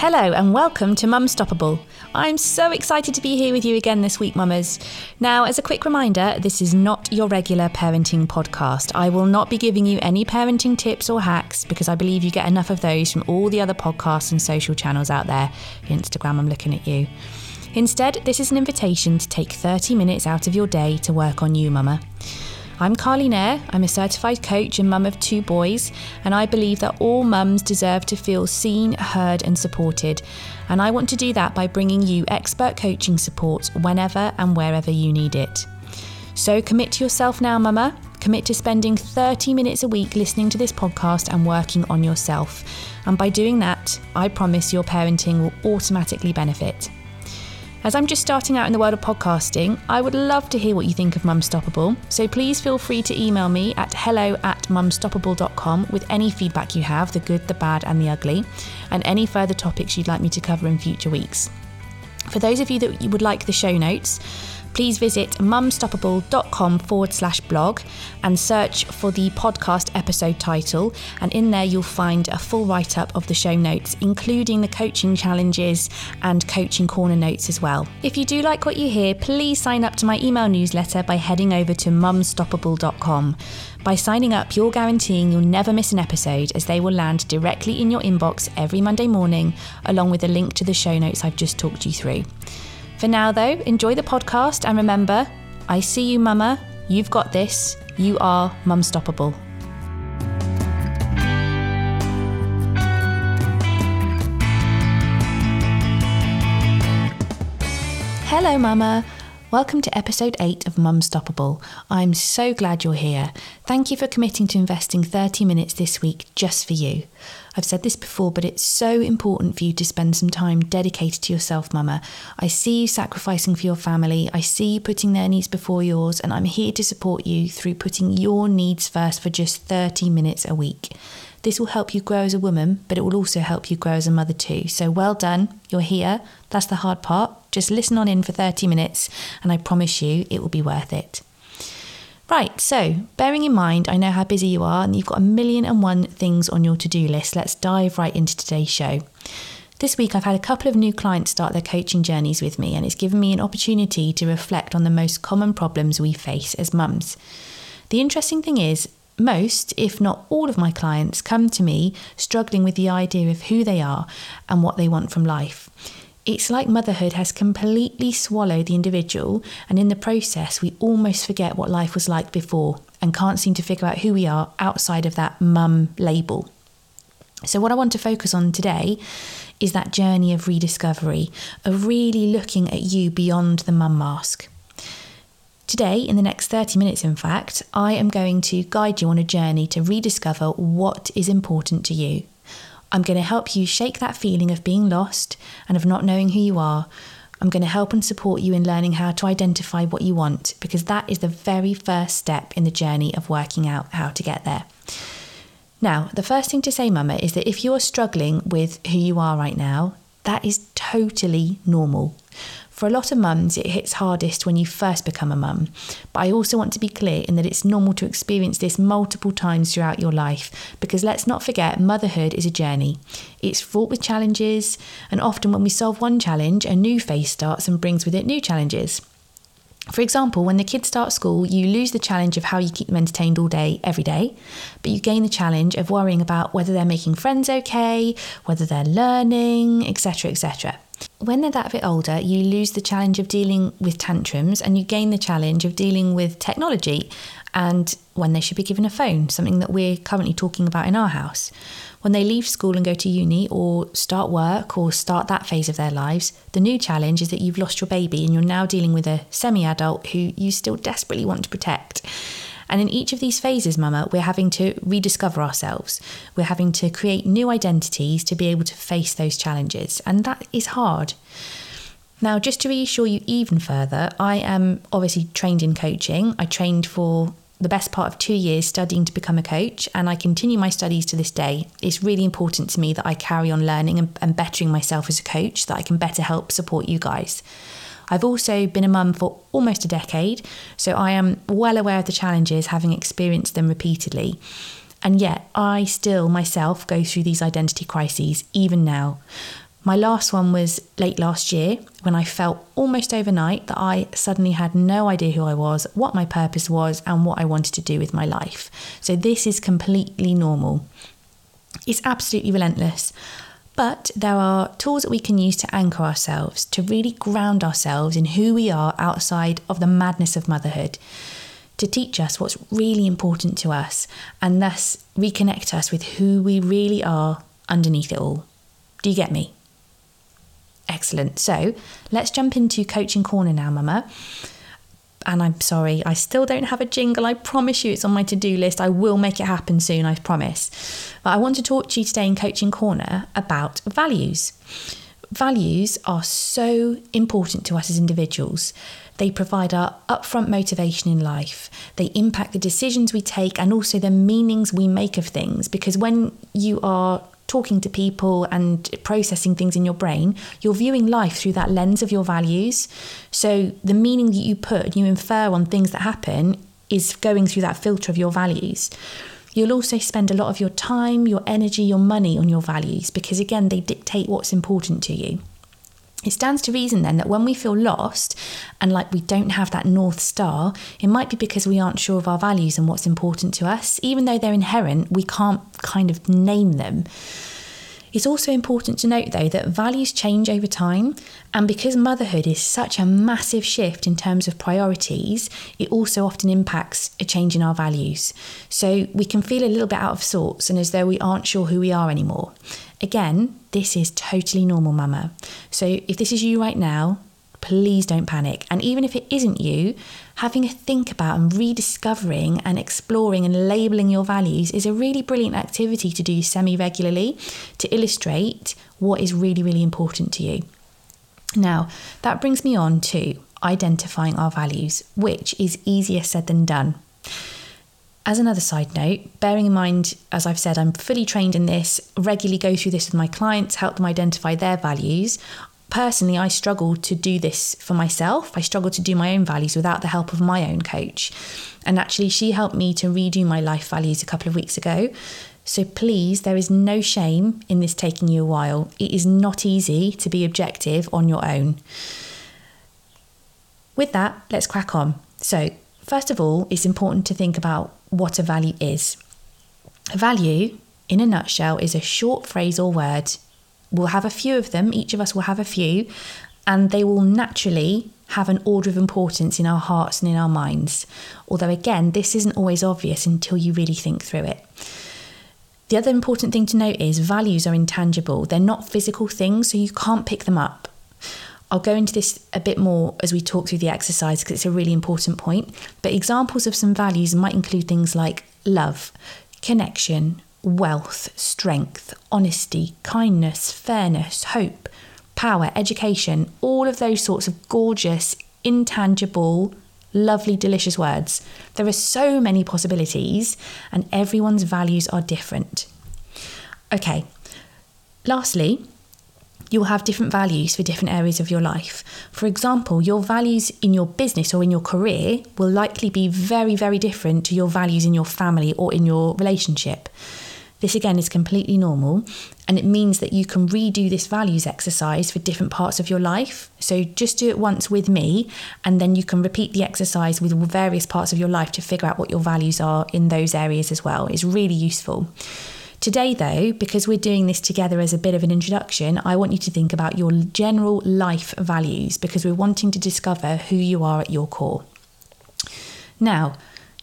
Hello and welcome to Mumstoppable. I'm so excited to be here with you again this week, Mummers. Now, as a quick reminder, this is not your regular parenting podcast. I will not be giving you any parenting tips or hacks because I believe you get enough of those from all the other podcasts and social channels out there. Instagram, I'm looking at you. Instead, this is an invitation to take 30 minutes out of your day to work on you, Mama. I'm Carly Nair. I'm a certified coach and mum of two boys, and I believe that all mums deserve to feel seen, heard, and supported. And I want to do that by bringing you expert coaching support whenever and wherever you need it. So commit to yourself now, mama. Commit to spending 30 minutes a week listening to this podcast and working on yourself. And by doing that, I promise your parenting will automatically benefit. As I'm just starting out in the world of podcasting, I would love to hear what you think of Mumstoppable. So please feel free to email me at hello at mumstoppable.com with any feedback you have the good, the bad, and the ugly, and any further topics you'd like me to cover in future weeks. For those of you that would like the show notes, please visit mumstoppable.com forward slash blog and search for the podcast episode title. And in there, you'll find a full write up of the show notes, including the coaching challenges and coaching corner notes as well. If you do like what you hear, please sign up to my email newsletter by heading over to mumstoppable.com. By signing up, you're guaranteeing you'll never miss an episode as they will land directly in your inbox every Monday morning, along with a link to the show notes I've just talked you through. For now, though, enjoy the podcast and remember I see you, Mama. You've got this. You are Mumstoppable. Hello, Mama. Welcome to episode 8 of Mumstoppable. I'm so glad you're here. Thank you for committing to investing 30 minutes this week just for you. I've said this before, but it's so important for you to spend some time dedicated to yourself, Mama. I see you sacrificing for your family, I see you putting their needs before yours, and I'm here to support you through putting your needs first for just 30 minutes a week. This will help you grow as a woman, but it will also help you grow as a mother too. So well done, you're here. That's the hard part. Just listen on in for 30 minutes, and I promise you it will be worth it. Right, so bearing in mind, I know how busy you are and you've got a million and one things on your to do list, let's dive right into today's show. This week, I've had a couple of new clients start their coaching journeys with me, and it's given me an opportunity to reflect on the most common problems we face as mums. The interesting thing is, most, if not all, of my clients come to me struggling with the idea of who they are and what they want from life. It's like motherhood has completely swallowed the individual, and in the process, we almost forget what life was like before and can't seem to figure out who we are outside of that mum label. So, what I want to focus on today is that journey of rediscovery, of really looking at you beyond the mum mask. Today, in the next 30 minutes, in fact, I am going to guide you on a journey to rediscover what is important to you. I'm going to help you shake that feeling of being lost and of not knowing who you are. I'm going to help and support you in learning how to identify what you want because that is the very first step in the journey of working out how to get there. Now, the first thing to say, Mama, is that if you're struggling with who you are right now, that is totally normal. For a lot of mums, it hits hardest when you first become a mum. But I also want to be clear in that it's normal to experience this multiple times throughout your life because let's not forget motherhood is a journey. It's fraught with challenges, and often when we solve one challenge, a new phase starts and brings with it new challenges. For example, when the kids start school, you lose the challenge of how you keep them entertained all day, every day, but you gain the challenge of worrying about whether they're making friends okay, whether they're learning, etc., etc. When they're that bit older, you lose the challenge of dealing with tantrums and you gain the challenge of dealing with technology and when they should be given a phone, something that we're currently talking about in our house. When they leave school and go to uni or start work or start that phase of their lives, the new challenge is that you've lost your baby and you're now dealing with a semi adult who you still desperately want to protect. And in each of these phases, Mama, we're having to rediscover ourselves. We're having to create new identities to be able to face those challenges. And that is hard. Now, just to reassure you even further, I am obviously trained in coaching. I trained for the best part of two years studying to become a coach, and I continue my studies to this day. It's really important to me that I carry on learning and, and bettering myself as a coach that I can better help support you guys. I've also been a mum for almost a decade, so I am well aware of the challenges, having experienced them repeatedly. And yet, I still myself go through these identity crises even now. My last one was late last year when I felt almost overnight that I suddenly had no idea who I was, what my purpose was, and what I wanted to do with my life. So, this is completely normal. It's absolutely relentless. But there are tools that we can use to anchor ourselves, to really ground ourselves in who we are outside of the madness of motherhood, to teach us what's really important to us, and thus reconnect us with who we really are underneath it all. Do you get me? Excellent. So let's jump into coaching corner now, Mama. And I'm sorry, I still don't have a jingle. I promise you it's on my to do list. I will make it happen soon, I promise. But I want to talk to you today in Coaching Corner about values. Values are so important to us as individuals. They provide our upfront motivation in life. They impact the decisions we take and also the meanings we make of things. Because when you are talking to people and processing things in your brain, you're viewing life through that lens of your values. So the meaning that you put, and you infer on things that happen, is going through that filter of your values. You'll also spend a lot of your time, your energy, your money on your values because, again, they dictate what's important to you. It stands to reason then that when we feel lost and like we don't have that North Star, it might be because we aren't sure of our values and what's important to us. Even though they're inherent, we can't kind of name them. It's also important to note, though, that values change over time, and because motherhood is such a massive shift in terms of priorities, it also often impacts a change in our values. So we can feel a little bit out of sorts and as though we aren't sure who we are anymore. Again, this is totally normal, mama. So if this is you right now, please don't panic. And even if it isn't you, having a think about and rediscovering and exploring and labeling your values is a really brilliant activity to do semi regularly to illustrate what is really, really important to you. Now, that brings me on to identifying our values, which is easier said than done. As another side note, bearing in mind, as I've said, I'm fully trained in this, regularly go through this with my clients, help them identify their values. Personally, I struggle to do this for myself. I struggle to do my own values without the help of my own coach. And actually, she helped me to redo my life values a couple of weeks ago. So please, there is no shame in this taking you a while. It is not easy to be objective on your own. With that, let's crack on. So, first of all, it's important to think about what a value is. A value, in a nutshell, is a short phrase or word. We'll have a few of them, each of us will have a few, and they will naturally have an order of importance in our hearts and in our minds. Although, again, this isn't always obvious until you really think through it. The other important thing to note is values are intangible, they're not physical things, so you can't pick them up. I'll go into this a bit more as we talk through the exercise because it's a really important point. But examples of some values might include things like love, connection, wealth, strength, honesty, kindness, fairness, hope, power, education, all of those sorts of gorgeous, intangible, lovely, delicious words. There are so many possibilities, and everyone's values are different. Okay, lastly, you will have different values for different areas of your life. For example, your values in your business or in your career will likely be very, very different to your values in your family or in your relationship. This again is completely normal, and it means that you can redo this values exercise for different parts of your life. So just do it once with me, and then you can repeat the exercise with various parts of your life to figure out what your values are in those areas as well. It's really useful. Today, though, because we're doing this together as a bit of an introduction, I want you to think about your general life values because we're wanting to discover who you are at your core. Now,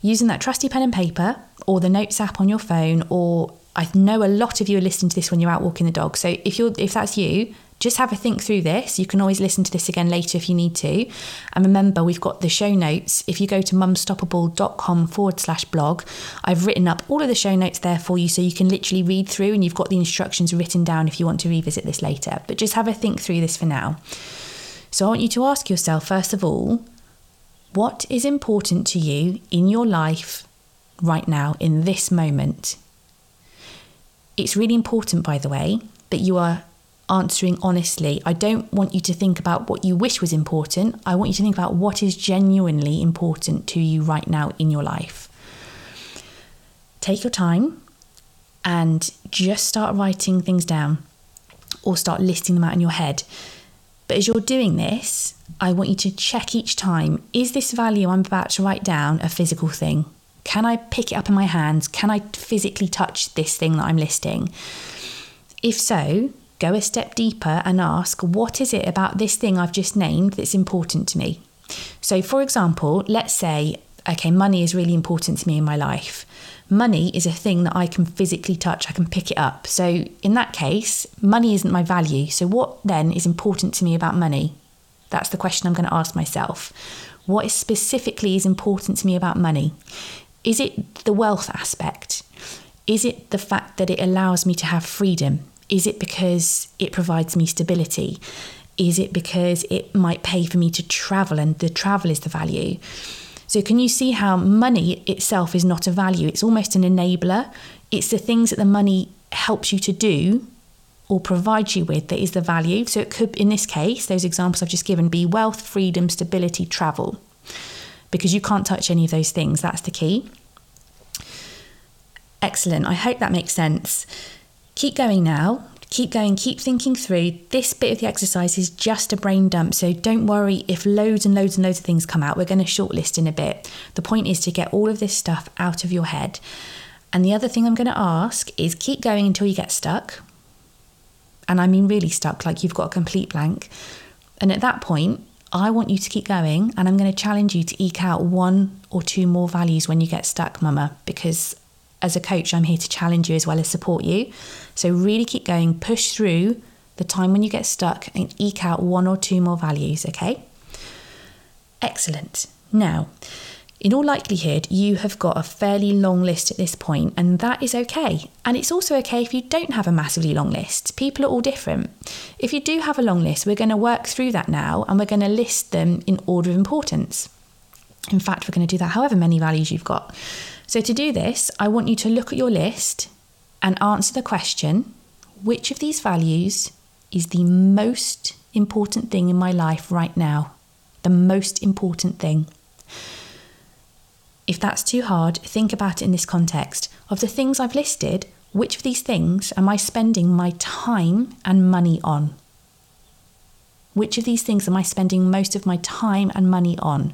using that trusty pen and paper or the notes app on your phone or I know a lot of you are listening to this when you're out walking the dog. So if you're if that's you, just have a think through this. You can always listen to this again later if you need to. And remember, we've got the show notes. If you go to mumstoppable.com forward slash blog, I've written up all of the show notes there for you so you can literally read through and you've got the instructions written down if you want to revisit this later. But just have a think through this for now. So I want you to ask yourself, first of all, what is important to you in your life right now, in this moment? It's really important, by the way, that you are answering honestly. I don't want you to think about what you wish was important. I want you to think about what is genuinely important to you right now in your life. Take your time and just start writing things down. or start listing them out in your head. But as you're doing this, I want you to check each time is this value I'm about to write down a physical thing? Can I pick it up in my hands? Can I physically touch this thing that I'm listing? If so, go a step deeper and ask what is it about this thing I've just named that's important to me? So, for example, let's say, okay, money is really important to me in my life. Money is a thing that I can physically touch, I can pick it up. So, in that case, money isn't my value. So, what then is important to me about money? That's the question I'm going to ask myself. What is specifically is important to me about money? Is it the wealth aspect? Is it the fact that it allows me to have freedom? Is it because it provides me stability? Is it because it might pay for me to travel and the travel is the value? So, can you see how money itself is not a value? It's almost an enabler. It's the things that the money helps you to do or provides you with that is the value. So, it could, in this case, those examples I've just given, be wealth, freedom, stability, travel. Because you can't touch any of those things. That's the key. Excellent. I hope that makes sense. Keep going now. Keep going, keep thinking through. This bit of the exercise is just a brain dump, so don't worry if loads and loads and loads of things come out. We're going to shortlist in a bit. The point is to get all of this stuff out of your head. And the other thing I'm going to ask is keep going until you get stuck. And I mean really stuck, like you've got a complete blank. And at that point, I want you to keep going and I'm going to challenge you to eke out one or two more values when you get stuck, mama, because as a coach, I'm here to challenge you as well as support you. So really keep going, push through the time when you get stuck and eke out one or two more values, okay? Excellent. Now, in all likelihood, you have got a fairly long list at this point, and that is okay. And it's also okay if you don't have a massively long list. People are all different. If you do have a long list, we're going to work through that now and we're going to list them in order of importance. In fact, we're going to do that however many values you've got. So, to do this, I want you to look at your list and answer the question which of these values is the most important thing in my life right now? The most important thing. If that's too hard, think about it in this context. Of the things I've listed, which of these things am I spending my time and money on? Which of these things am I spending most of my time and money on?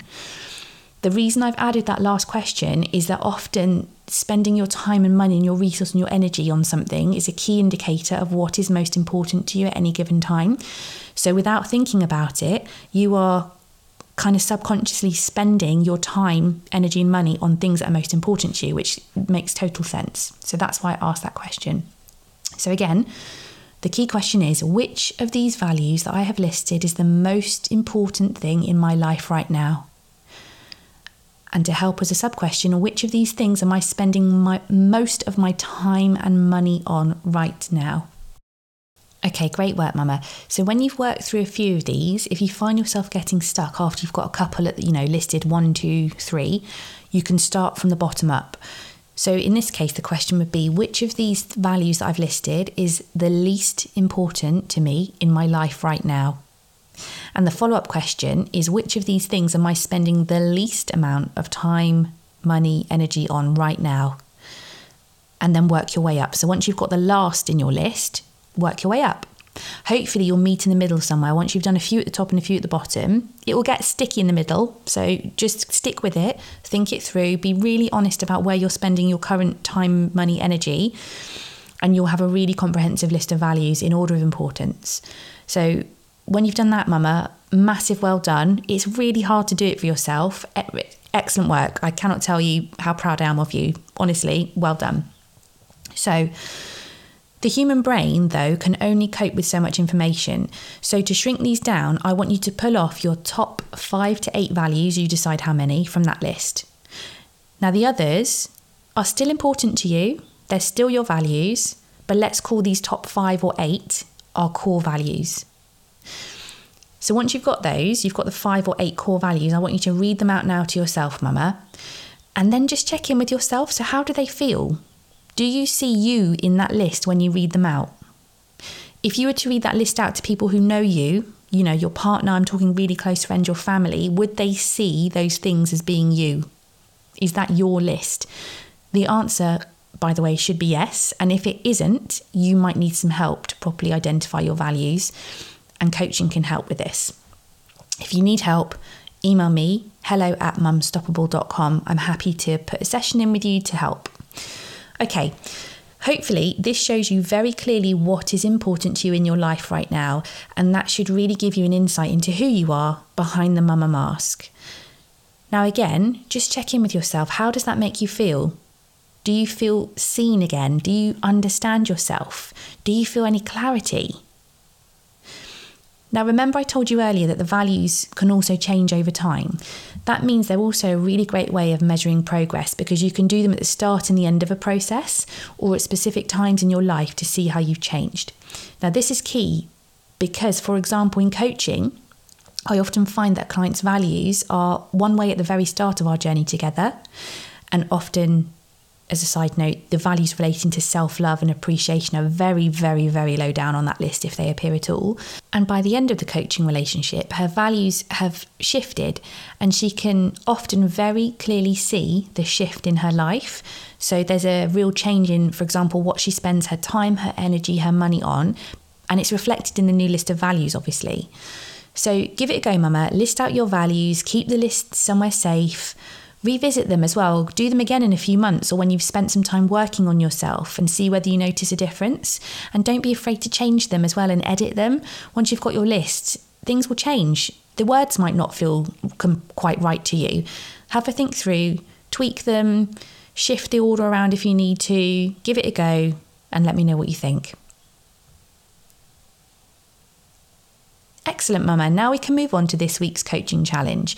The reason I've added that last question is that often spending your time and money and your resource and your energy on something is a key indicator of what is most important to you at any given time. So without thinking about it, you are kind of subconsciously spending your time, energy, and money on things that are most important to you, which makes total sense. So that's why I asked that question. So again, the key question is which of these values that I have listed is the most important thing in my life right now? And to help as a sub question which of these things am I spending my, most of my time and money on right now? Okay, great work, Mama. So when you've worked through a few of these, if you find yourself getting stuck after you've got a couple, at, you know, listed one, two, three, you can start from the bottom up. So in this case, the question would be which of these values I've listed is the least important to me in my life right now? And the follow up question is which of these things am I spending the least amount of time, money, energy on right now? And then work your way up. So once you've got the last in your list, work your way up. Hopefully, you'll meet in the middle somewhere. Once you've done a few at the top and a few at the bottom, it will get sticky in the middle. So just stick with it, think it through, be really honest about where you're spending your current time, money, energy, and you'll have a really comprehensive list of values in order of importance. So when you've done that, Mama, massive well done. It's really hard to do it for yourself. Excellent work. I cannot tell you how proud I am of you. Honestly, well done. So, the human brain, though, can only cope with so much information. So, to shrink these down, I want you to pull off your top five to eight values, you decide how many, from that list. Now, the others are still important to you, they're still your values, but let's call these top five or eight our core values. So once you've got those, you've got the five or eight core values, I want you to read them out now to yourself, Mama. And then just check in with yourself. So, how do they feel? Do you see you in that list when you read them out? If you were to read that list out to people who know you, you know, your partner, I'm talking really close friends, your family, would they see those things as being you? Is that your list? The answer by the way, should be yes. And if it isn't, you might need some help to properly identify your values, and coaching can help with this. If you need help, email me hello at mumstoppable.com. I'm happy to put a session in with you to help. Okay, hopefully, this shows you very clearly what is important to you in your life right now, and that should really give you an insight into who you are behind the mama mask. Now, again, just check in with yourself. How does that make you feel? Do you feel seen again? Do you understand yourself? Do you feel any clarity? Now, remember, I told you earlier that the values can also change over time. That means they're also a really great way of measuring progress because you can do them at the start and the end of a process or at specific times in your life to see how you've changed. Now, this is key because, for example, in coaching, I often find that clients' values are one way at the very start of our journey together and often as a side note, the values relating to self love and appreciation are very, very, very low down on that list if they appear at all. And by the end of the coaching relationship, her values have shifted and she can often very clearly see the shift in her life. So there's a real change in, for example, what she spends her time, her energy, her money on. And it's reflected in the new list of values, obviously. So give it a go, Mama. List out your values, keep the list somewhere safe revisit them as well. Do them again in a few months or when you've spent some time working on yourself and see whether you notice a difference. And don't be afraid to change them as well and edit them. Once you've got your list, things will change. The words might not feel quite right to you. Have a think through, tweak them, shift the order around if you need to, give it a go, and let me know what you think. Excellent, Mama. Now we can move on to this week's coaching challenge.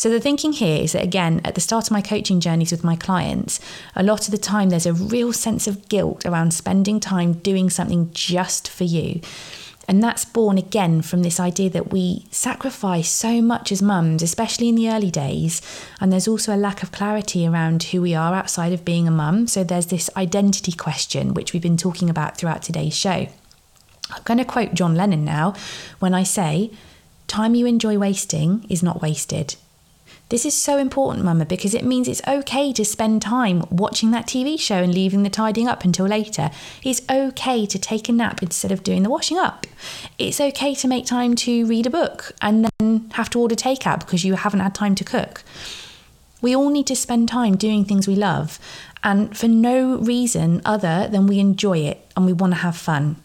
So the thinking here is that, again, at the start of my coaching journeys with my clients, a lot of the time there's a real sense of guilt around spending time doing something just for you. And that's born again from this idea that we sacrifice so much as mums, especially in the early days. And there's also a lack of clarity around who we are outside of being a mum. So there's this identity question, which we've been talking about throughout today's show. I'm going to quote John Lennon now when I say, Time you enjoy wasting is not wasted. This is so important, Mama, because it means it's okay to spend time watching that TV show and leaving the tidying up until later. It's okay to take a nap instead of doing the washing up. It's okay to make time to read a book and then have to order takeout because you haven't had time to cook. We all need to spend time doing things we love and for no reason other than we enjoy it and we want to have fun.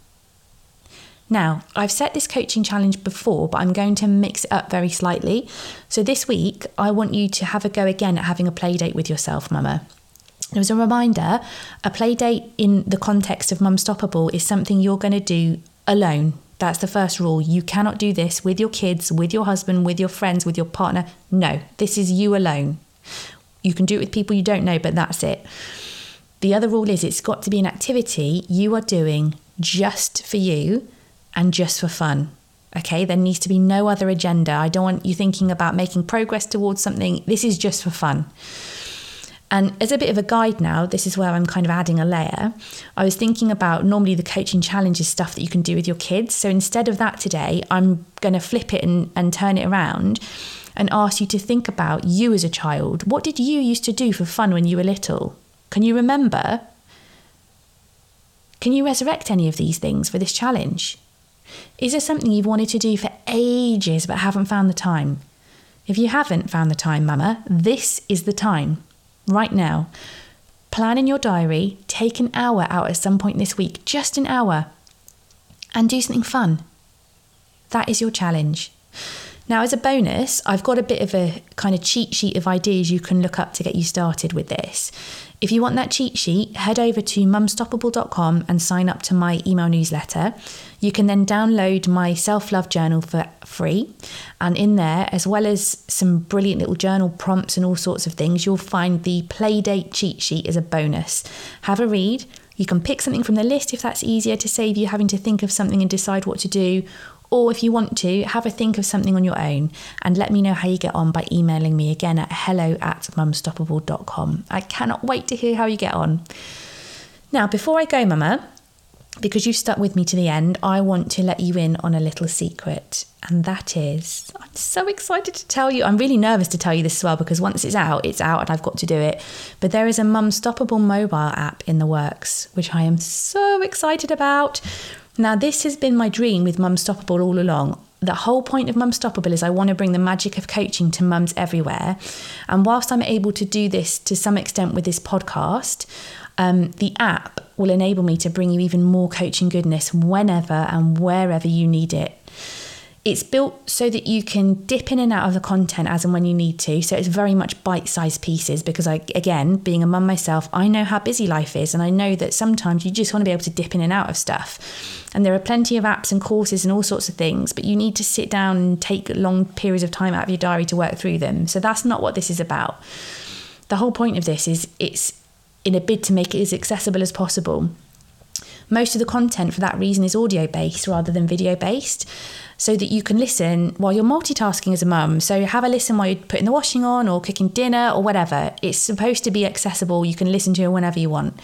Now, I've set this coaching challenge before, but I'm going to mix it up very slightly. So this week, I want you to have a go again at having a play date with yourself, Mama. As a reminder, a play date in the context of Mumstoppable is something you're going to do alone. That's the first rule. You cannot do this with your kids, with your husband, with your friends, with your partner. No, this is you alone. You can do it with people you don't know, but that's it. The other rule is it's got to be an activity you are doing just for you and just for fun. Okay, there needs to be no other agenda. I don't want you thinking about making progress towards something. This is just for fun. And as a bit of a guide now, this is where I'm kind of adding a layer. I was thinking about normally the coaching challenges stuff that you can do with your kids. So instead of that today, I'm going to flip it and, and turn it around and ask you to think about you as a child. What did you used to do for fun when you were little? Can you remember? Can you resurrect any of these things for this challenge? Is there something you've wanted to do for ages but haven't found the time? If you haven't found the time, Mama, this is the time. Right now. Plan in your diary, take an hour out at some point this week, just an hour, and do something fun. That is your challenge. Now, as a bonus, I've got a bit of a kind of cheat sheet of ideas you can look up to get you started with this. If you want that cheat sheet, head over to mumstoppable.com and sign up to my email newsletter. You can then download my self love journal for free. And in there, as well as some brilliant little journal prompts and all sorts of things, you'll find the Playdate cheat sheet as a bonus. Have a read. You can pick something from the list if that's easier to save you having to think of something and decide what to do, or if you want to, have a think of something on your own and let me know how you get on by emailing me again at hello at mumstoppable.com. I cannot wait to hear how you get on. Now, before I go, Mama, because you've stuck with me to the end, I want to let you in on a little secret. And that is, I'm so excited to tell you. I'm really nervous to tell you this as well because once it's out, it's out and I've got to do it. But there is a Mumstoppable mobile app in the works, which I am so excited about. Now, this has been my dream with Mumstoppable all along. The whole point of Mumstoppable is I want to bring the magic of coaching to mums everywhere. And whilst I'm able to do this to some extent with this podcast, um, the app will enable me to bring you even more coaching goodness whenever and wherever you need it. It's built so that you can dip in and out of the content as and when you need to. So it's very much bite sized pieces because, I, again, being a mum myself, I know how busy life is. And I know that sometimes you just want to be able to dip in and out of stuff. And there are plenty of apps and courses and all sorts of things, but you need to sit down and take long periods of time out of your diary to work through them. So that's not what this is about. The whole point of this is it's in a bid to make it as accessible as possible. Most of the content for that reason is audio based rather than video based, so that you can listen while you're multitasking as a mum. So have a listen while you're putting the washing on or cooking dinner or whatever. It's supposed to be accessible. You can listen to it whenever you want.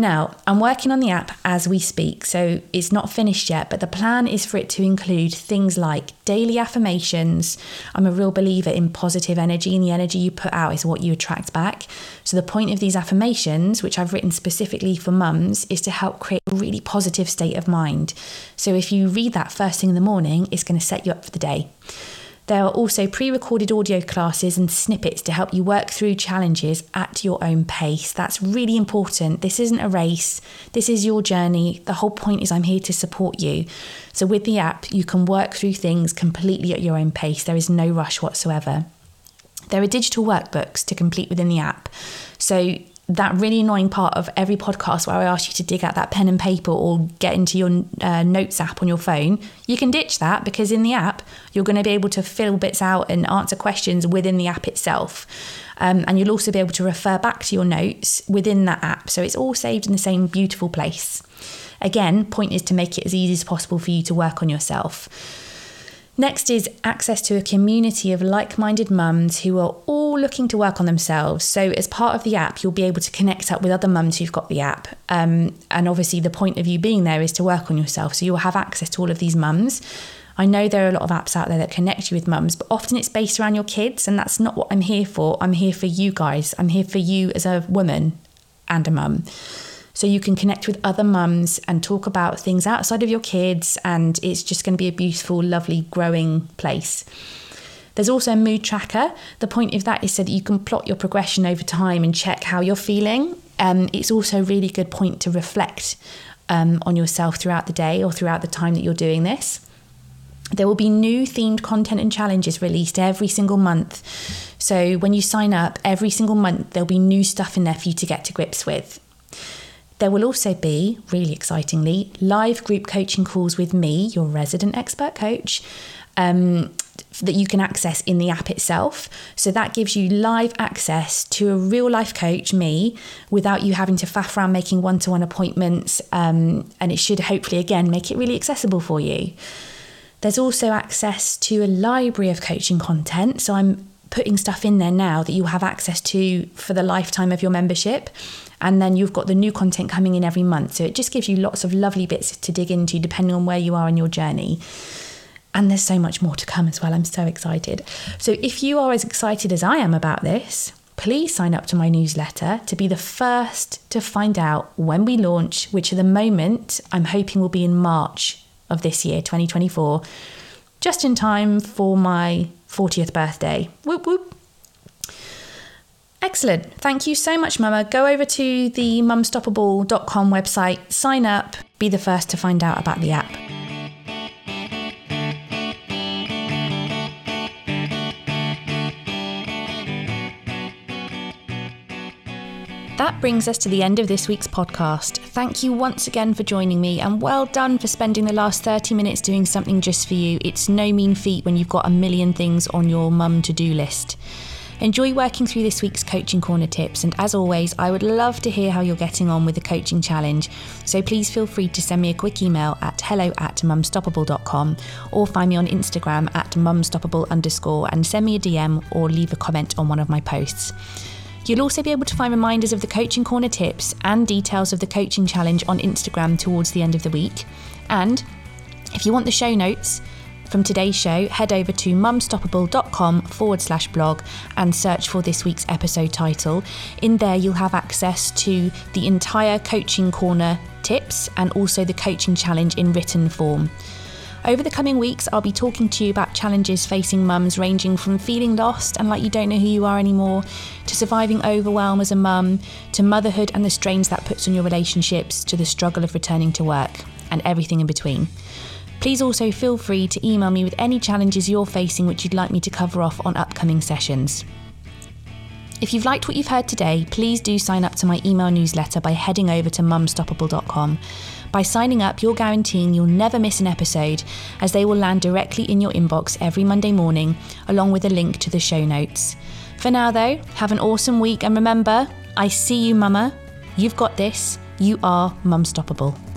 Now, I'm working on the app as we speak, so it's not finished yet, but the plan is for it to include things like daily affirmations. I'm a real believer in positive energy, and the energy you put out is what you attract back. So, the point of these affirmations, which I've written specifically for mums, is to help create a really positive state of mind. So, if you read that first thing in the morning, it's going to set you up for the day. There are also pre recorded audio classes and snippets to help you work through challenges at your own pace. That's really important. This isn't a race, this is your journey. The whole point is I'm here to support you. So, with the app, you can work through things completely at your own pace. There is no rush whatsoever. There are digital workbooks to complete within the app. So, that really annoying part of every podcast where I ask you to dig out that pen and paper or get into your uh, notes app on your phone, you can ditch that because in the app, you're going to be able to fill bits out and answer questions within the app itself. Um, and you'll also be able to refer back to your notes within that app. So it's all saved in the same beautiful place. Again, point is to make it as easy as possible for you to work on yourself. Next is access to a community of like minded mums who are all looking to work on themselves. So, as part of the app, you'll be able to connect up with other mums who've got the app. Um, and obviously, the point of you being there is to work on yourself. So, you'll have access to all of these mums. I know there are a lot of apps out there that connect you with mums, but often it's based around your kids, and that's not what I'm here for. I'm here for you guys. I'm here for you as a woman and a mum so you can connect with other mums and talk about things outside of your kids, and it's just going to be a beautiful, lovely, growing place. There's also a mood tracker. The point of that is so that you can plot your progression over time and check how you're feeling. Um, it's also a really good point to reflect um, on yourself throughout the day or throughout the time that you're doing this. There will be new themed content and challenges released every single month. So when you sign up, every single month, there'll be new stuff in there for you to get to grips with. There will also be, really excitingly, live group coaching calls with me, your resident expert coach. Um, that you can access in the app itself. So that gives you live access to a real life coach, me, without you having to faff around making one to one appointments. Um, and it should hopefully, again, make it really accessible for you. There's also access to a library of coaching content. So I'm putting stuff in there now that you'll have access to for the lifetime of your membership. And then you've got the new content coming in every month. So it just gives you lots of lovely bits to dig into depending on where you are in your journey. And there's so much more to come as well. I'm so excited. So if you are as excited as I am about this, please sign up to my newsletter to be the first to find out when we launch, which at the moment I'm hoping will be in March of this year, 2024, just in time for my 40th birthday. Whoop whoop. Excellent. Thank you so much, Mama. Go over to the mumstoppable.com website, sign up, be the first to find out about the app. That brings us to the end of this week's podcast. Thank you once again for joining me, and well done for spending the last 30 minutes doing something just for you. It's no mean feat when you've got a million things on your mum to do list. Enjoy working through this week's Coaching Corner tips, and as always, I would love to hear how you're getting on with the coaching challenge. So please feel free to send me a quick email at hello at mumstoppable.com or find me on Instagram at mumstoppable underscore and send me a DM or leave a comment on one of my posts. You'll also be able to find reminders of the Coaching Corner tips and details of the coaching challenge on Instagram towards the end of the week. And if you want the show notes, from today's show, head over to mumstoppable.com forward slash blog and search for this week's episode title. In there, you'll have access to the entire Coaching Corner tips and also the coaching challenge in written form. Over the coming weeks, I'll be talking to you about challenges facing mums ranging from feeling lost and like you don't know who you are anymore, to surviving overwhelm as a mum, to motherhood and the strains that puts on your relationships, to the struggle of returning to work, and everything in between. Please also feel free to email me with any challenges you're facing which you'd like me to cover off on upcoming sessions. If you've liked what you've heard today, please do sign up to my email newsletter by heading over to mumstoppable.com. By signing up, you're guaranteeing you'll never miss an episode, as they will land directly in your inbox every Monday morning, along with a link to the show notes. For now, though, have an awesome week and remember, I see you, Mama. You've got this. You are Mumstoppable.